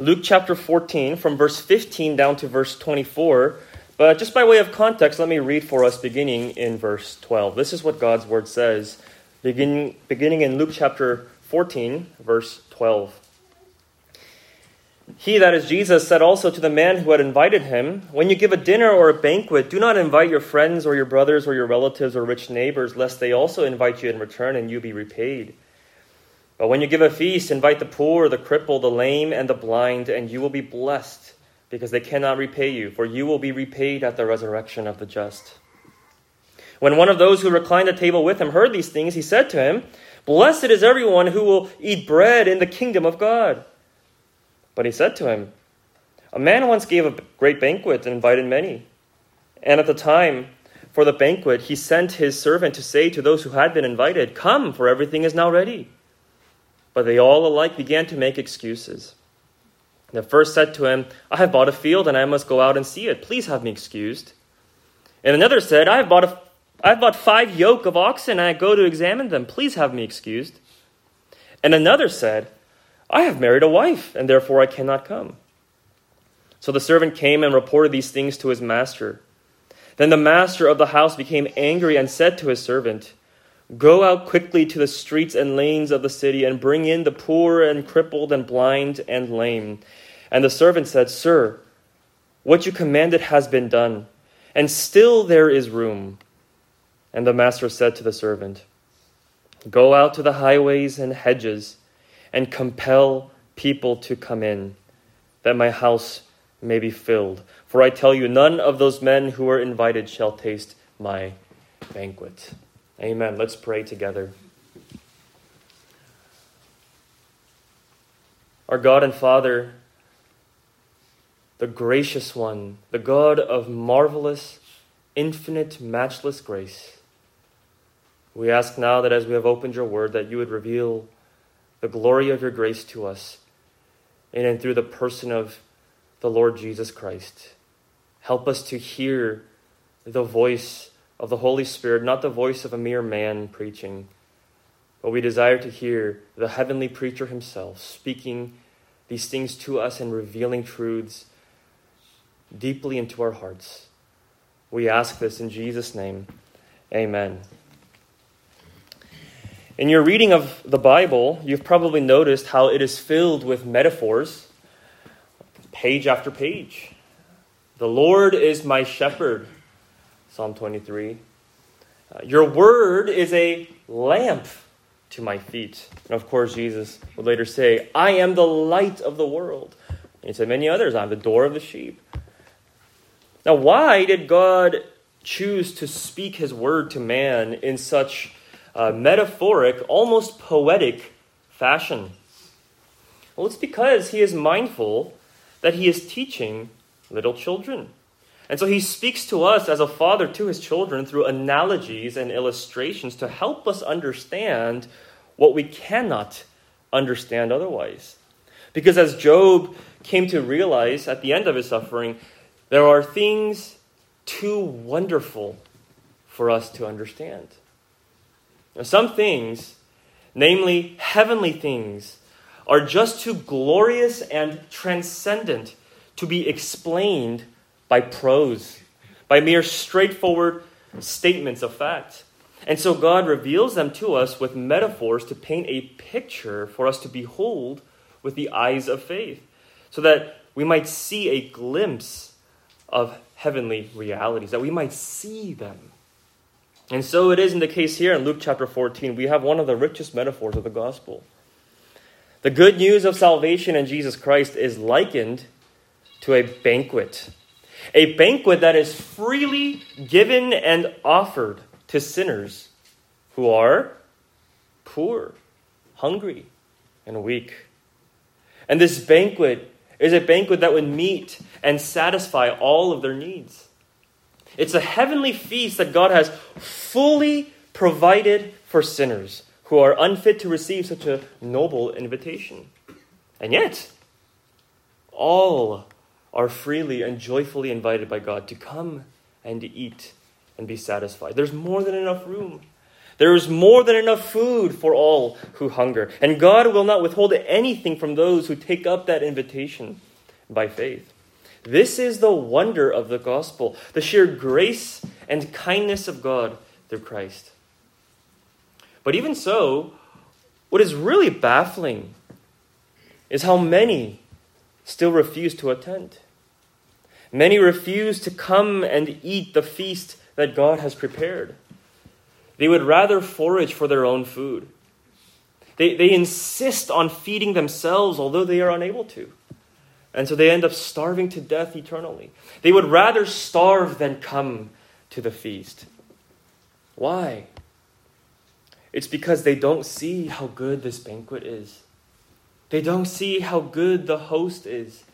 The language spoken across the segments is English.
Luke chapter 14, from verse 15 down to verse 24. But just by way of context, let me read for us beginning in verse 12. This is what God's word says, beginning, beginning in Luke chapter 14, verse 12. He, that is Jesus, said also to the man who had invited him, When you give a dinner or a banquet, do not invite your friends or your brothers or your relatives or rich neighbors, lest they also invite you in return and you be repaid. But when you give a feast, invite the poor, the crippled, the lame, and the blind, and you will be blessed because they cannot repay you, for you will be repaid at the resurrection of the just. When one of those who reclined at table with him heard these things, he said to him, Blessed is everyone who will eat bread in the kingdom of God. But he said to him, A man once gave a great banquet and invited many. And at the time for the banquet, he sent his servant to say to those who had been invited, Come, for everything is now ready. But they all alike began to make excuses. The first said to him, I have bought a field and I must go out and see it. Please have me excused. And another said, I have bought, a, I have bought five yoke of oxen and I go to examine them. Please have me excused. And another said, I have married a wife and therefore I cannot come. So the servant came and reported these things to his master. Then the master of the house became angry and said to his servant, Go out quickly to the streets and lanes of the city and bring in the poor and crippled and blind and lame. And the servant said, Sir, what you commanded has been done, and still there is room. And the master said to the servant, Go out to the highways and hedges and compel people to come in, that my house may be filled. For I tell you, none of those men who were invited shall taste my banquet. Amen. Let's pray together. Our God and Father, the gracious one, the God of marvelous, infinite, matchless grace, we ask now that as we have opened your word, that you would reveal the glory of your grace to us in and through the person of the Lord Jesus Christ. Help us to hear the voice of the Holy Spirit, not the voice of a mere man preaching, but we desire to hear the heavenly preacher himself speaking these things to us and revealing truths deeply into our hearts. We ask this in Jesus' name. Amen. In your reading of the Bible, you've probably noticed how it is filled with metaphors, page after page. The Lord is my shepherd, Psalm 23. Uh, your word is a lamp to my feet. And of course, Jesus would later say, I am the light of the world. And he said many others, I'm the door of the sheep. Now, why did God choose to speak his word to man in such uh, metaphoric, almost poetic fashion? Well, it's because he is mindful that he is teaching little children. And so he speaks to us as a father to his children through analogies and illustrations to help us understand what we cannot understand otherwise. Because as Job came to realize at the end of his suffering, there are things too wonderful for us to understand. Now, some things, namely heavenly things, are just too glorious and transcendent to be explained by prose, by mere straightforward statements of fact. And so God reveals them to us with metaphors to paint a picture for us to behold with the eyes of faith, so that we might see a glimpse of heavenly realities, that we might see them. And so it is in the case here in Luke chapter 14. We have one of the richest metaphors of the gospel. The good news of salvation in Jesus Christ is likened to a banquet a banquet that is freely given and offered to sinners who are poor, hungry, and weak. And this banquet is a banquet that would meet and satisfy all of their needs. It's a heavenly feast that God has fully provided for sinners who are unfit to receive such a noble invitation. And yet, all are freely and joyfully invited by God to come and to eat and be satisfied. There's more than enough room. There is more than enough food for all who hunger, and God will not withhold anything from those who take up that invitation by faith. This is the wonder of the gospel, the sheer grace and kindness of God through Christ. But even so, what is really baffling is how many still refuse to attend. Many refuse to come and eat the feast that God has prepared. They would rather forage for their own food. They, they insist on feeding themselves, although they are unable to. And so they end up starving to death eternally. They would rather starve than come to the feast. Why? It's because they don't see how good this banquet is. They don't see how good the host is.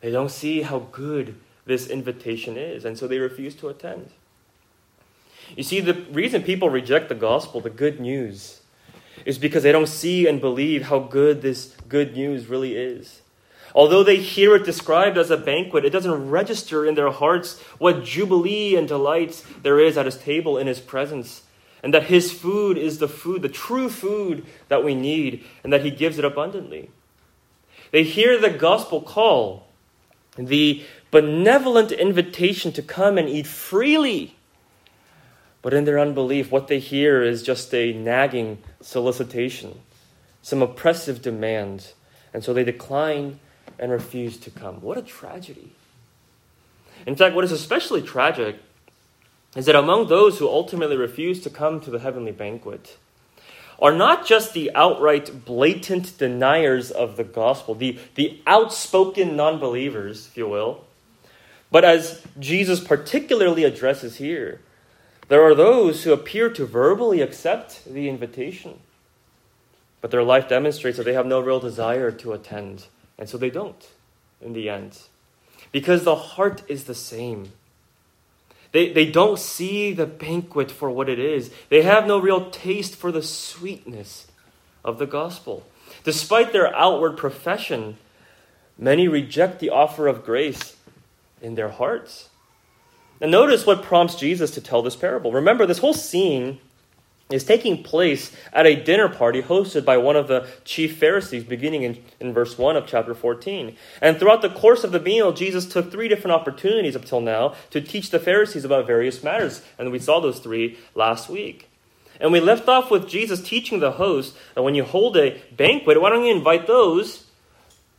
They don't see how good this invitation is, and so they refuse to attend. You see, the reason people reject the gospel, the good news, is because they don't see and believe how good this good news really is. Although they hear it described as a banquet, it doesn't register in their hearts what jubilee and delight there is at his table in his presence, and that his food is the food, the true food that we need, and that he gives it abundantly. They hear the gospel call, the benevolent invitation to come and eat freely. But in their unbelief, what they hear is just a nagging solicitation, some oppressive demand. And so they decline and refuse to come. What a tragedy. In fact, what is especially tragic is that among those who ultimately refuse to come to the heavenly banquet, are not just the outright blatant deniers of the gospel, the, the outspoken non believers, if you will, but as Jesus particularly addresses here, there are those who appear to verbally accept the invitation, but their life demonstrates that they have no real desire to attend, and so they don't in the end. Because the heart is the same. They, they don't see the banquet for what it is. They have no real taste for the sweetness of the gospel. Despite their outward profession, many reject the offer of grace in their hearts. And notice what prompts Jesus to tell this parable. Remember, this whole scene is taking place at a dinner party hosted by one of the chief Pharisees, beginning in, in verse 1 of chapter 14. And throughout the course of the meal, Jesus took three different opportunities up till now to teach the Pharisees about various matters. And we saw those three last week. And we left off with Jesus teaching the host that when you hold a banquet, why don't you invite those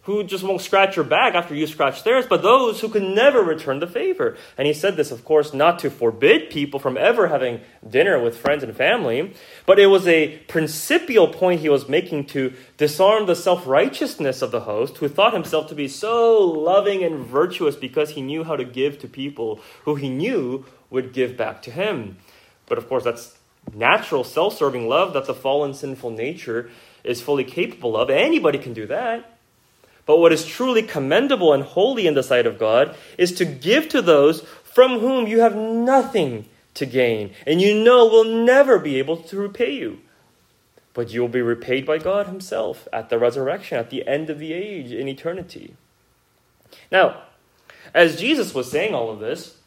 who just won't scratch your back after you scratch theirs, but those who can never return the favor. And he said this, of course, not to forbid people from ever having dinner with friends and family, but it was a principial point he was making to disarm the self righteousness of the host, who thought himself to be so loving and virtuous because he knew how to give to people who he knew would give back to him. But of course, that's natural self serving love that the fallen sinful nature is fully capable of. Anybody can do that. But what is truly commendable and holy in the sight of God is to give to those from whom you have nothing to gain, and you know will never be able to repay you. But you will be repaid by God Himself at the resurrection, at the end of the age, in eternity. Now, as Jesus was saying all of this,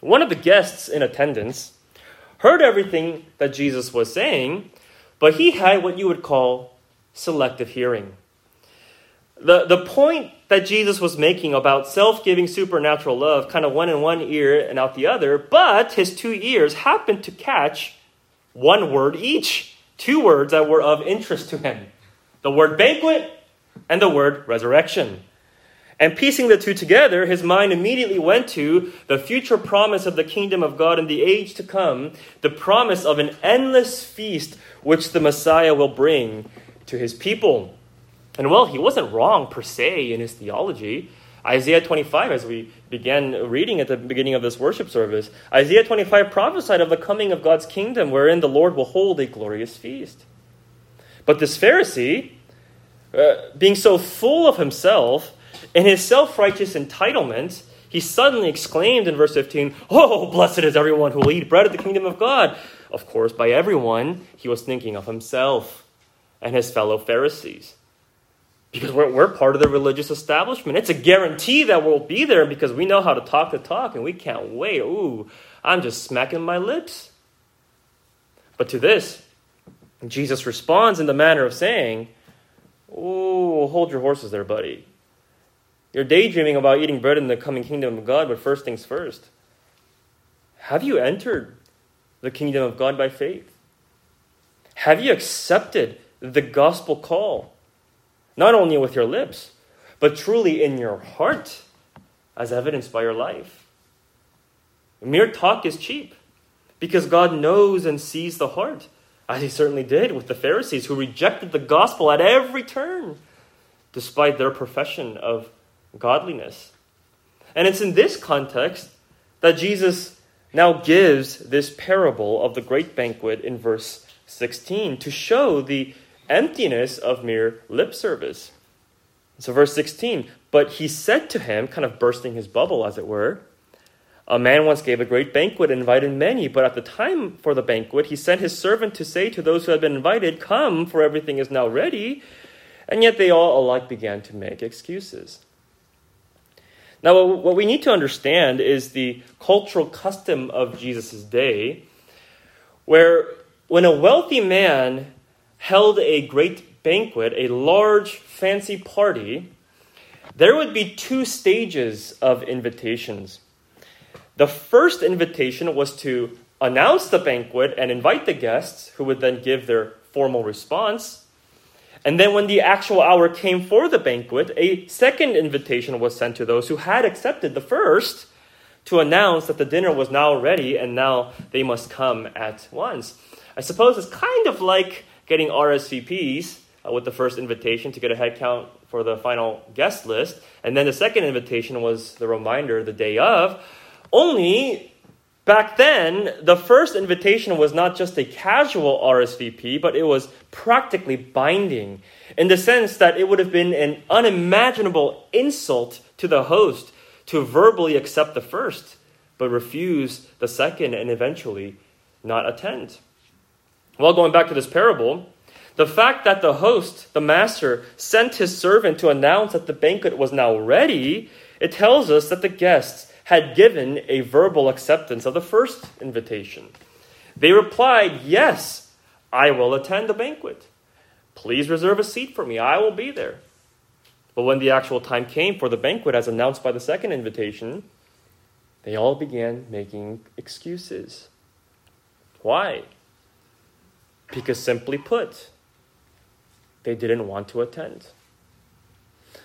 one of the guests in attendance heard everything that Jesus was saying, but he had what you would call selective hearing. The, the point that Jesus was making about self giving supernatural love kind of went in one ear and out the other, but his two ears happened to catch one word each. Two words that were of interest to him the word banquet and the word resurrection. And piecing the two together, his mind immediately went to the future promise of the kingdom of God in the age to come, the promise of an endless feast which the Messiah will bring to his people. And well, he wasn't wrong per se in his theology. Isaiah 25, as we began reading at the beginning of this worship service, Isaiah 25 prophesied of the coming of God's kingdom wherein the Lord will hold a glorious feast. But this Pharisee, uh, being so full of himself, in his self righteous entitlement, he suddenly exclaimed in verse 15, Oh, blessed is everyone who will eat bread of the kingdom of God. Of course, by everyone, he was thinking of himself and his fellow Pharisees because we're, we're part of the religious establishment. It's a guarantee that we'll be there because we know how to talk the talk and we can't wait. Ooh, I'm just smacking my lips. But to this, Jesus responds in the manner of saying, Oh, hold your horses there, buddy. You're daydreaming about eating bread in the coming kingdom of God, but first things first. Have you entered the kingdom of God by faith? Have you accepted the gospel call, not only with your lips, but truly in your heart, as evidenced by your life? Mere talk is cheap because God knows and sees the heart, as He certainly did with the Pharisees who rejected the gospel at every turn, despite their profession of godliness. And it's in this context that Jesus now gives this parable of the great banquet in verse 16 to show the emptiness of mere lip service. So, verse 16, but he said to him, kind of bursting his bubble, as it were, a man once gave a great banquet and invited many, but at the time for the banquet, he sent his servant to say to those who had been invited, Come, for everything is now ready. And yet they all alike began to make excuses. Now, what we need to understand is the cultural custom of Jesus' day, where when a wealthy man held a great banquet, a large, fancy party, there would be two stages of invitations. The first invitation was to announce the banquet and invite the guests, who would then give their formal response. And then, when the actual hour came for the banquet, a second invitation was sent to those who had accepted the first to announce that the dinner was now ready and now they must come at once. I suppose it's kind of like getting RSVPs uh, with the first invitation to get a head count for the final guest list. And then the second invitation was the reminder the day of. Only Back then, the first invitation was not just a casual RSVP, but it was practically binding in the sense that it would have been an unimaginable insult to the host to verbally accept the first, but refuse the second and eventually not attend. Well, going back to this parable, the fact that the host, the master, sent his servant to announce that the banquet was now ready, it tells us that the guests had given a verbal acceptance of the first invitation. They replied, Yes, I will attend the banquet. Please reserve a seat for me. I will be there. But when the actual time came for the banquet, as announced by the second invitation, they all began making excuses. Why? Because simply put, they didn't want to attend.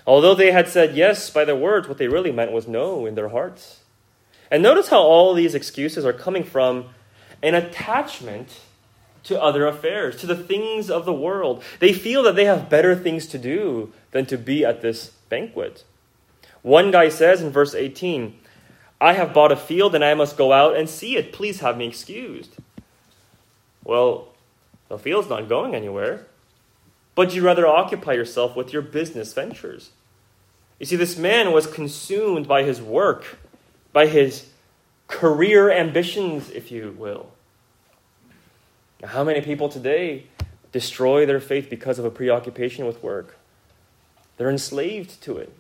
Although they had said yes by their words, what they really meant was no in their hearts. And notice how all these excuses are coming from an attachment to other affairs, to the things of the world. They feel that they have better things to do than to be at this banquet. One guy says in verse 18, I have bought a field and I must go out and see it. Please have me excused. Well, the field's not going anywhere but you'd rather occupy yourself with your business ventures. You see, this man was consumed by his work, by his career ambitions, if you will. How many people today destroy their faith because of a preoccupation with work? They're enslaved to it.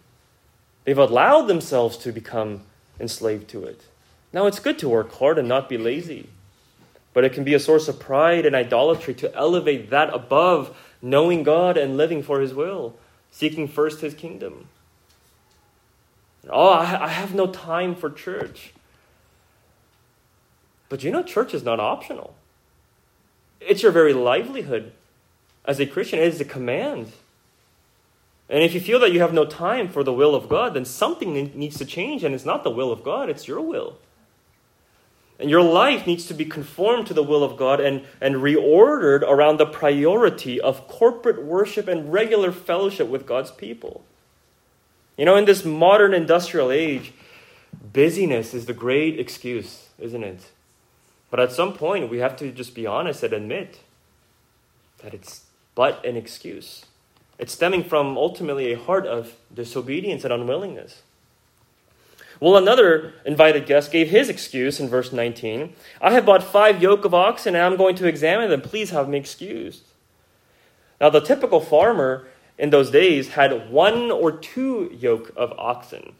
They've allowed themselves to become enslaved to it. Now, it's good to work hard and not be lazy, but it can be a source of pride and idolatry to elevate that above knowing God and living for His will, seeking first His kingdom. Oh, I have no time for church. But you know, church is not optional. It's your very livelihood. As a Christian, it is a command. And if you feel that you have no time for the will of God, then something needs to change, and it's not the will of God, it's your will. And your life needs to be conformed to the will of God and, and reordered around the priority of corporate worship and regular fellowship with God's people. You know, in this modern industrial age, busyness is the great excuse, isn't it? But at some point, we have to just be honest and admit that it's but an excuse. It's stemming from ultimately a heart of disobedience and unwillingness. Well, another invited guest gave his excuse in verse 19 I have bought five yoke of oxen and I'm going to examine them. Please have me excused. Now, the typical farmer in those days had one or two yoke of oxen.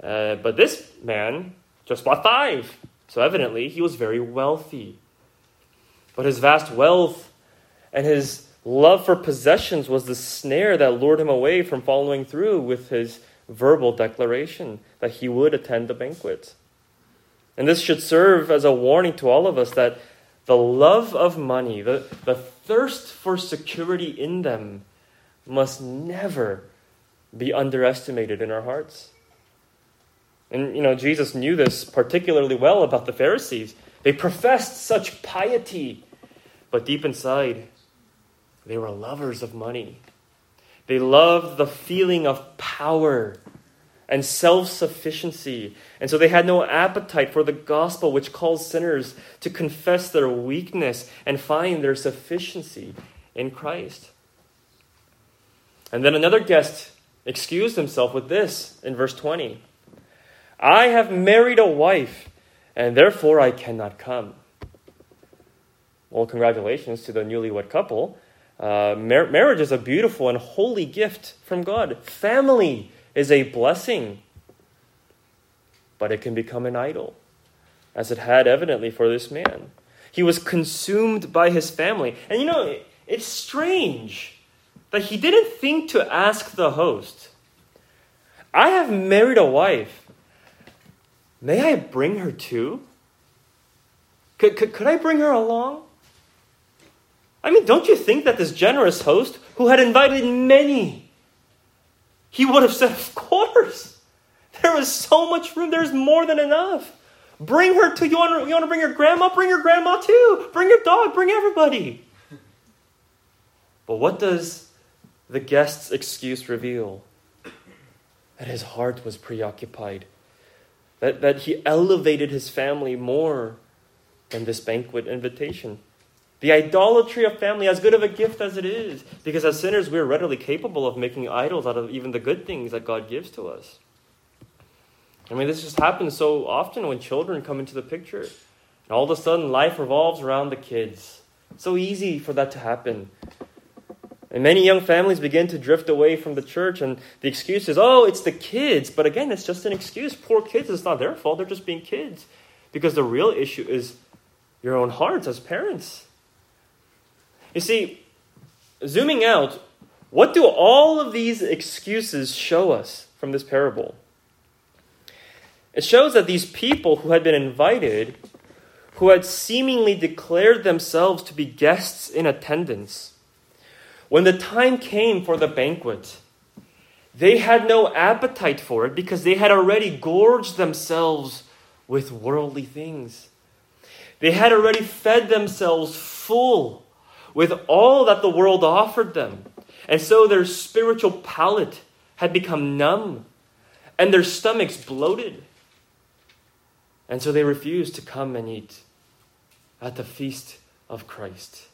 Uh, but this man just bought five. So evidently, he was very wealthy. But his vast wealth and his love for possessions was the snare that lured him away from following through with his verbal declaration that he would attend the banquet. And this should serve as a warning to all of us that the love of money, the, the thirst for security in them, must never be underestimated in our hearts. And, you know, Jesus knew this particularly well about the Pharisees. They professed such piety, but deep inside, they were lovers of money. They loved the feeling of power and self sufficiency. And so they had no appetite for the gospel, which calls sinners to confess their weakness and find their sufficiency in Christ. And then another guest excused himself with this in verse 20 I have married a wife, and therefore I cannot come. Well, congratulations to the newlywed couple. Uh, mar- marriage is a beautiful and holy gift from God. Family is a blessing, but it can become an idol, as it had evidently for this man. He was consumed by his family. And you know, it's strange that he didn't think to ask the host, I have married a wife. May I bring her too? Could, could, could I bring her along? I mean, don't you think that this generous host, who had invited many, he would have said, Of course. There was so much room. There's more than enough. Bring her to you want, you want to bring your grandma? Bring your grandma too. Bring your dog. Bring everybody. But what does the guest's excuse reveal? That his heart was preoccupied. That, that he elevated his family more than this banquet invitation. The idolatry of family, as good of a gift as it is, because as sinners, we're readily capable of making idols out of even the good things that God gives to us. I mean, this just happens so often when children come into the picture. And all of a sudden, life revolves around the kids. so easy for that to happen. And many young families begin to drift away from the church, and the excuse is, oh, it's the kids. But again, it's just an excuse. Poor kids, it's not their fault. They're just being kids. Because the real issue is your own hearts as parents. You see, zooming out, what do all of these excuses show us from this parable? It shows that these people who had been invited, who had seemingly declared themselves to be guests in attendance, when the time came for the banquet, they had no appetite for it because they had already gorged themselves with worldly things. They had already fed themselves full with all that the world offered them. And so their spiritual palate had become numb and their stomachs bloated. And so they refused to come and eat at the feast of Christ.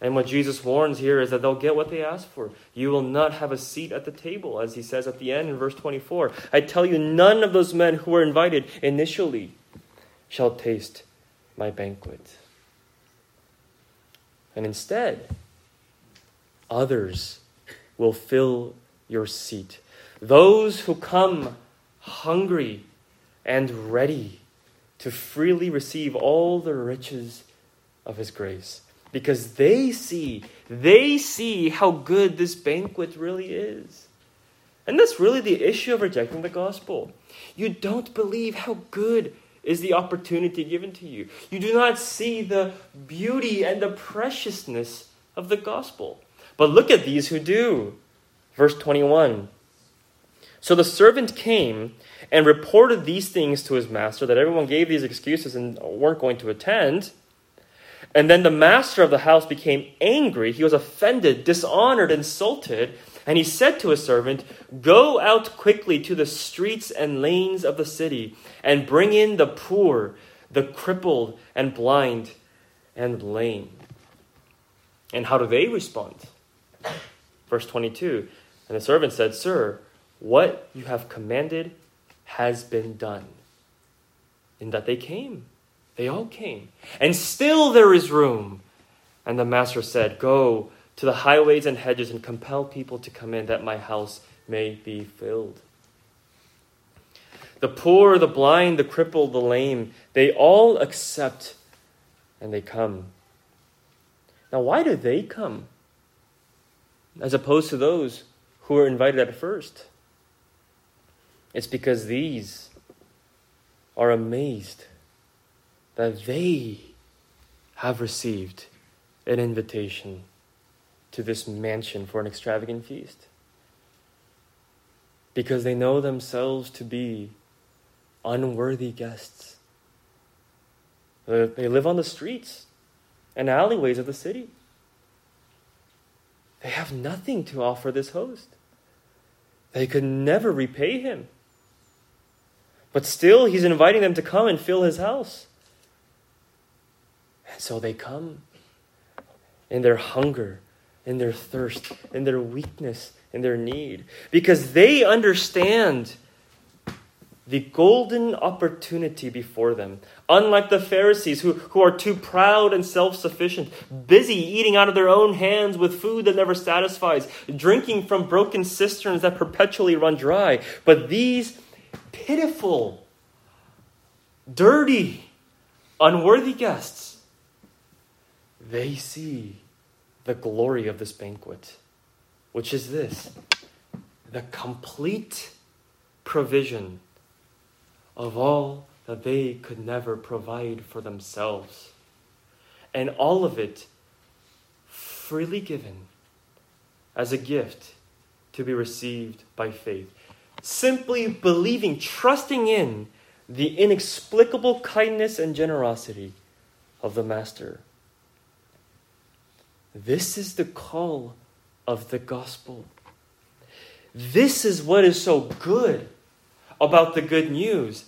And what Jesus warns here is that they'll get what they ask for. You will not have a seat at the table, as he says at the end in verse 24. I tell you, none of those men who were invited initially shall taste my banquet. And instead, others will fill your seat. Those who come hungry and ready to freely receive all the riches of his grace. Because they see they see how good this banquet really is. And that's really the issue of rejecting the gospel. You don't believe how good is the opportunity given to you. You do not see the beauty and the preciousness of the gospel. But look at these who do. Verse 21. So the servant came and reported these things to his master, that everyone gave these excuses and weren't going to attend. And then the master of the house became angry. He was offended, dishonored, insulted. And he said to his servant, Go out quickly to the streets and lanes of the city, and bring in the poor, the crippled, and blind, and lame. And how do they respond? Verse 22 And the servant said, Sir, what you have commanded has been done. In that they came. They all came. And still there is room. And the master said, Go to the highways and hedges and compel people to come in that my house may be filled. The poor, the blind, the crippled, the lame, they all accept And they come. Now, why do they come? As opposed to those who were invited at first. It's because these are amazed that they have received an invitation to this mansion for an extravagant feast. Because they know themselves to be unworthy guests. They live on the streets and alleyways of the city. They have nothing to offer this host. They could never repay him. But still, he's inviting them to come and fill his house. And so they come in their hunger, in their thirst, in their weakness, in their need, because they understand the golden opportunity before them. Unlike the Pharisees, who, who are too proud and self sufficient, busy eating out of their own hands with food that never satisfies, drinking from broken cisterns that perpetually run dry. But these pitiful, dirty, unworthy guests, they see the glory of this banquet, which is this the complete provision of all that they could never provide for themselves. And all of it freely given as a gift to be received by faith. Simply believing, trusting in the inexplicable kindness and generosity of the Master. This is the call of the gospel. This is what is so good about the good news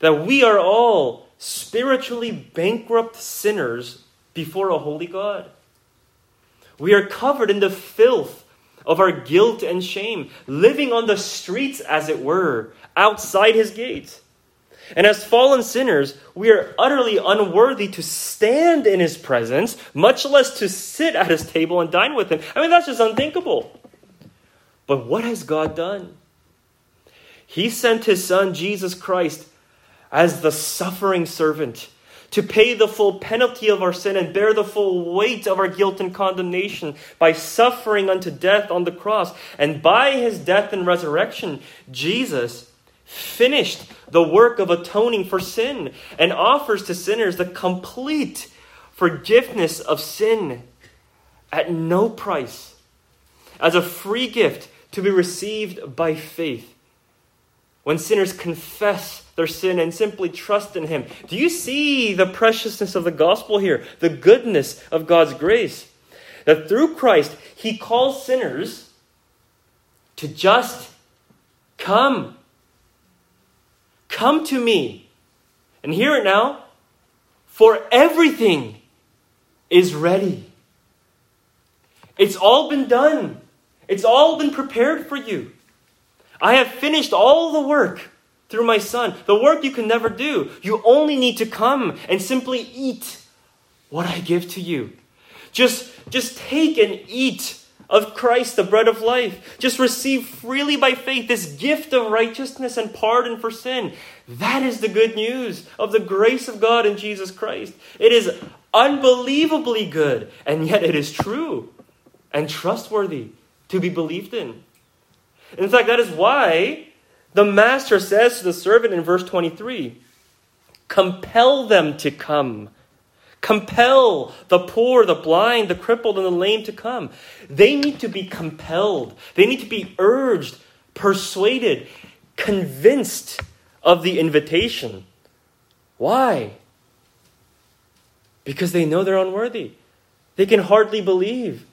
that we are all spiritually bankrupt sinners before a holy God. We are covered in the filth of our guilt and shame, living on the streets, as it were, outside his gates. And as fallen sinners, we are utterly unworthy to stand in his presence, much less to sit at his table and dine with him. I mean, that's just unthinkable. But what has God done? He sent his son, Jesus Christ, as the suffering servant to pay the full penalty of our sin and bear the full weight of our guilt and condemnation by suffering unto death on the cross. And by his death and resurrection, Jesus finished the work of atoning for sin and offers to sinners the complete forgiveness of sin at no price as a free gift to be received by faith. When sinners confess their sin and simply trust in Him. Do you see the preciousness of the gospel here? The goodness of God's grace? That through Christ, He calls sinners to just come Come to me. And hear it now. For everything is ready. It's all been done. It's all been prepared for you. I have finished all the work through my Son. The work you can never do. You only need to come and simply eat what I give to you. Just, just take and eat of Christ, the bread of life. Just receive freely by faith this gift of righteousness and pardon for sin. That is the good news of the grace of God in Jesus Christ. It is unbelievably good, and yet it is true and trustworthy to be believed in. In fact, that is why the master says to the servant in verse 23 compel them to come Compel the poor, the blind, the crippled, and the lame to come. They need to be compelled. They need to be urged, persuaded, convinced of the invitation. Why? Because they know they're unworthy. They can hardly believe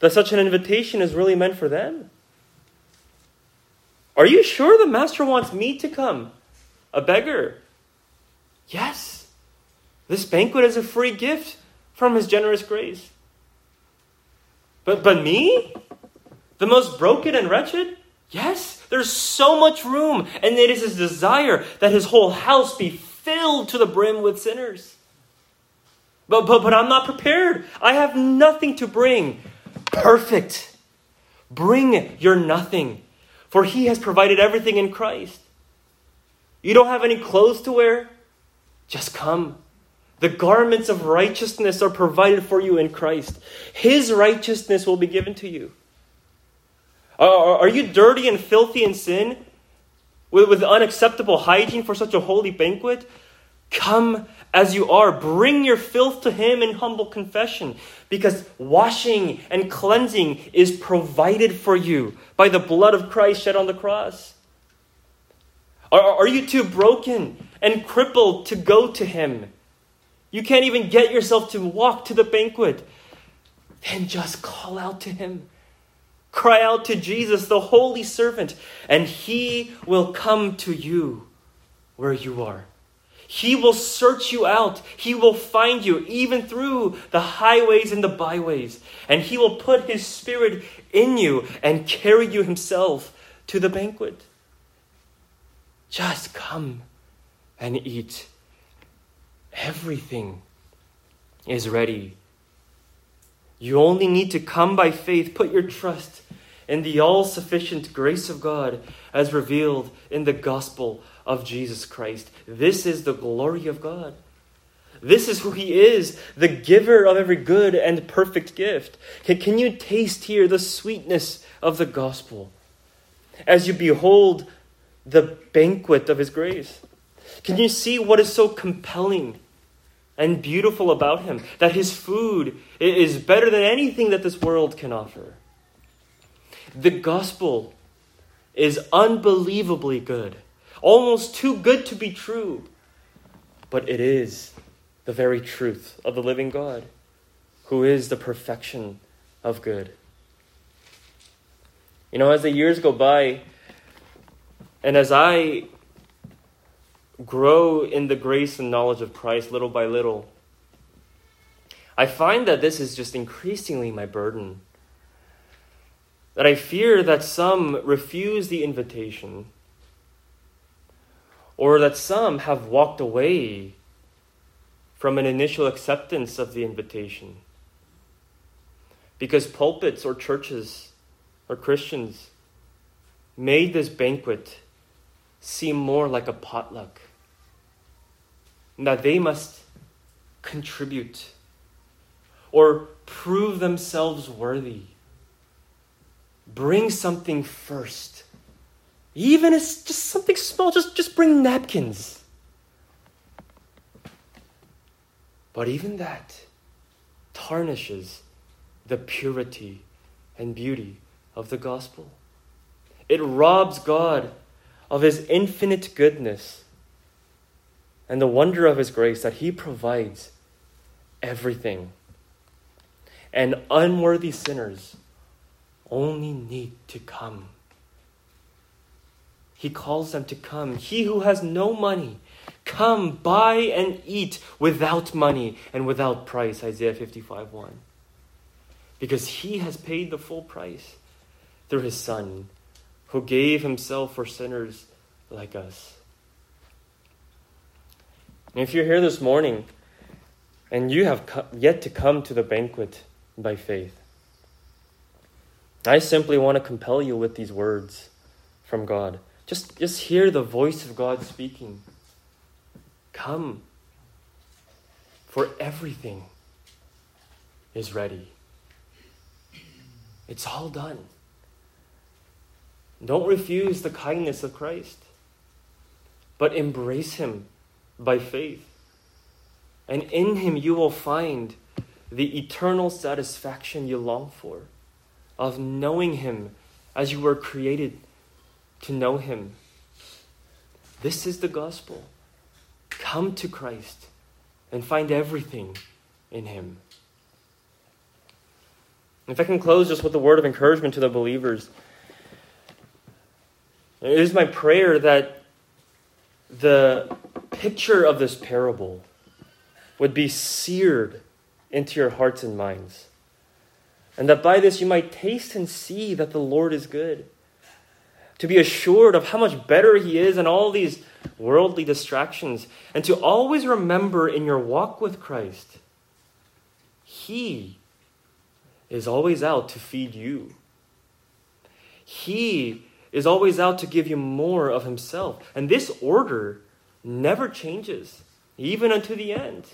that such an invitation is really meant for them. Are you sure the master wants me to come? A beggar? Yes. This banquet is a free gift from His generous grace. But, but me? The most broken and wretched? Yes, there's so much room, and it is His desire that His whole house be filled to the brim with sinners. But, but, but I'm not prepared. I have nothing to bring. Perfect. Bring your nothing, for He has provided everything in Christ. You don't have any clothes to wear? Just come The garments of righteousness are provided for you in Christ. His righteousness will be given to you. Are, you dirty and filthy in sin with, with unacceptable hygiene for such a holy banquet? Come as you are. Bring your filth to Him in humble confession because washing and cleansing is provided for you by the blood of Christ shed on the cross. Are, are you too broken and crippled to go to Him? You can't even get yourself to walk to the banquet. Then just call out to Him. Cry out to Jesus, the holy servant, and He will come to you where you are. He will search you out. He will find you even through the highways and the byways. And He will put His Spirit in you and carry you Himself to the banquet. Just come and eat. Everything is ready. You only need to come by faith, put your trust in the all sufficient grace of God as revealed in the gospel of Jesus Christ. This is the glory of God. This is who He is, the giver of every good and perfect gift. Can, can you taste here the sweetness of the gospel as you behold the banquet of His grace? Can you see what is so compelling and beautiful about Him? That His food is better than anything that this world can offer. The gospel is unbelievably good, almost too good to be true, but it is the very truth of the living God, who is the perfection of good. You know, as the years go by, and as I grow in the grace and knowledge of Christ little by little, I find that this is just increasingly my burden. That I fear that some refuse the invitation, or that some have walked away from an initial acceptance of the invitation. Because pulpits or churches or Christians made this banquet seem more like a potluck. And that they must contribute or prove themselves worthy. Bring something first. Even if it's just something small, just, just bring napkins. But even that tarnishes the purity and beauty of the gospel. It robs God of his infinite goodness and the wonder of his grace that he provides everything. And unworthy sinners only need to come. He calls them to come. He who has no money, come buy and eat without money and without price. Isaiah 55 1. Because he has paid the full price through his Son who gave himself for sinners like us. And if you're here this morning and you have yet to come to the banquet by faith, I simply want to compel you with these words from God. Just, just hear the voice of God speaking. Come, for everything is ready. It's all done. Don't refuse the kindness of Christ, but embrace Him by faith. And in Him you will find the eternal satisfaction you long for of knowing Him as you were created to know Him. This is the gospel. Come to Christ and find everything in Him. If I can close just with a word of encouragement to the believers. It is my prayer that the picture of this parable would be seared into your hearts and minds. And that by this you might taste and see that the Lord is good. To be assured of how much better He is in all these worldly distractions. And to always remember in your walk with Christ, He is always out to feed you. He is always out to give you more of himself. And this order never changes, even unto the end.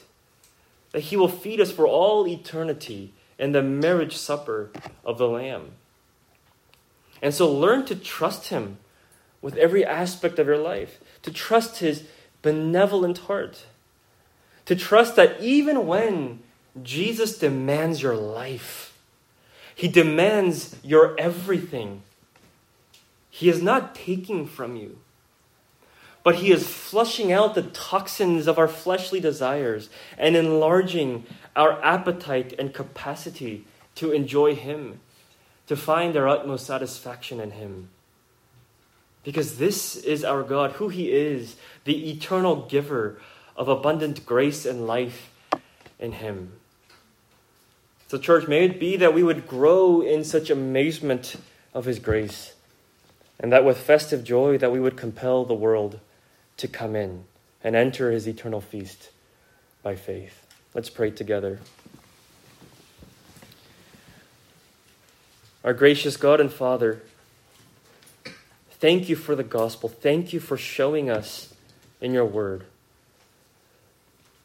that He will feed us for all eternity in the marriage supper of the Lamb. And so learn to trust Him with every aspect of your life, to trust His benevolent heart, to trust that even when Jesus demands your life, He demands your everything, He is not taking from you but He is flushing out the toxins of our fleshly desires and enlarging our appetite and capacity to enjoy Him, to find our utmost satisfaction in Him. Because this is our God, who He is, the eternal giver of abundant grace and life in Him. So, church, may it be that we would grow in such amazement of His grace, and that with festive joy that we would compel the world to come in and enter his eternal feast by faith. Let's pray together. Our gracious God and Father, thank you for the gospel. Thank you for showing us in your word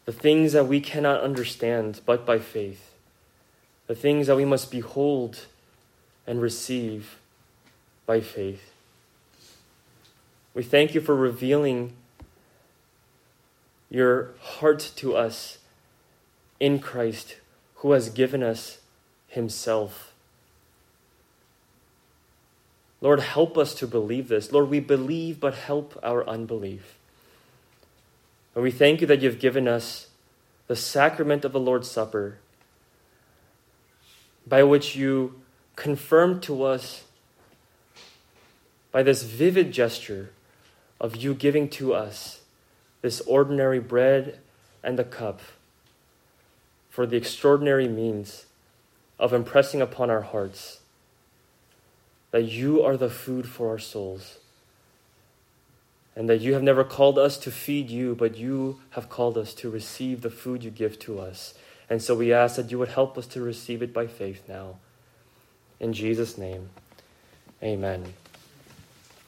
the things that we cannot understand but by faith, the things that we must behold and receive by faith. We thank you for revealing your heart to us in Christ, who has given us Himself. Lord, help us to believe this. Lord, we believe, but help our unbelief. And we thank you that you've given us the sacrament of the Lord's Supper, by which you confirm to us, by this vivid gesture of you giving to us this ordinary bread and the cup for the extraordinary means of impressing upon our hearts that you are the food for our souls. And that you have never called us to feed you, but you have called us to receive the food you give to us. And so we ask that you would help us to receive it by faith now. In Jesus' name, amen.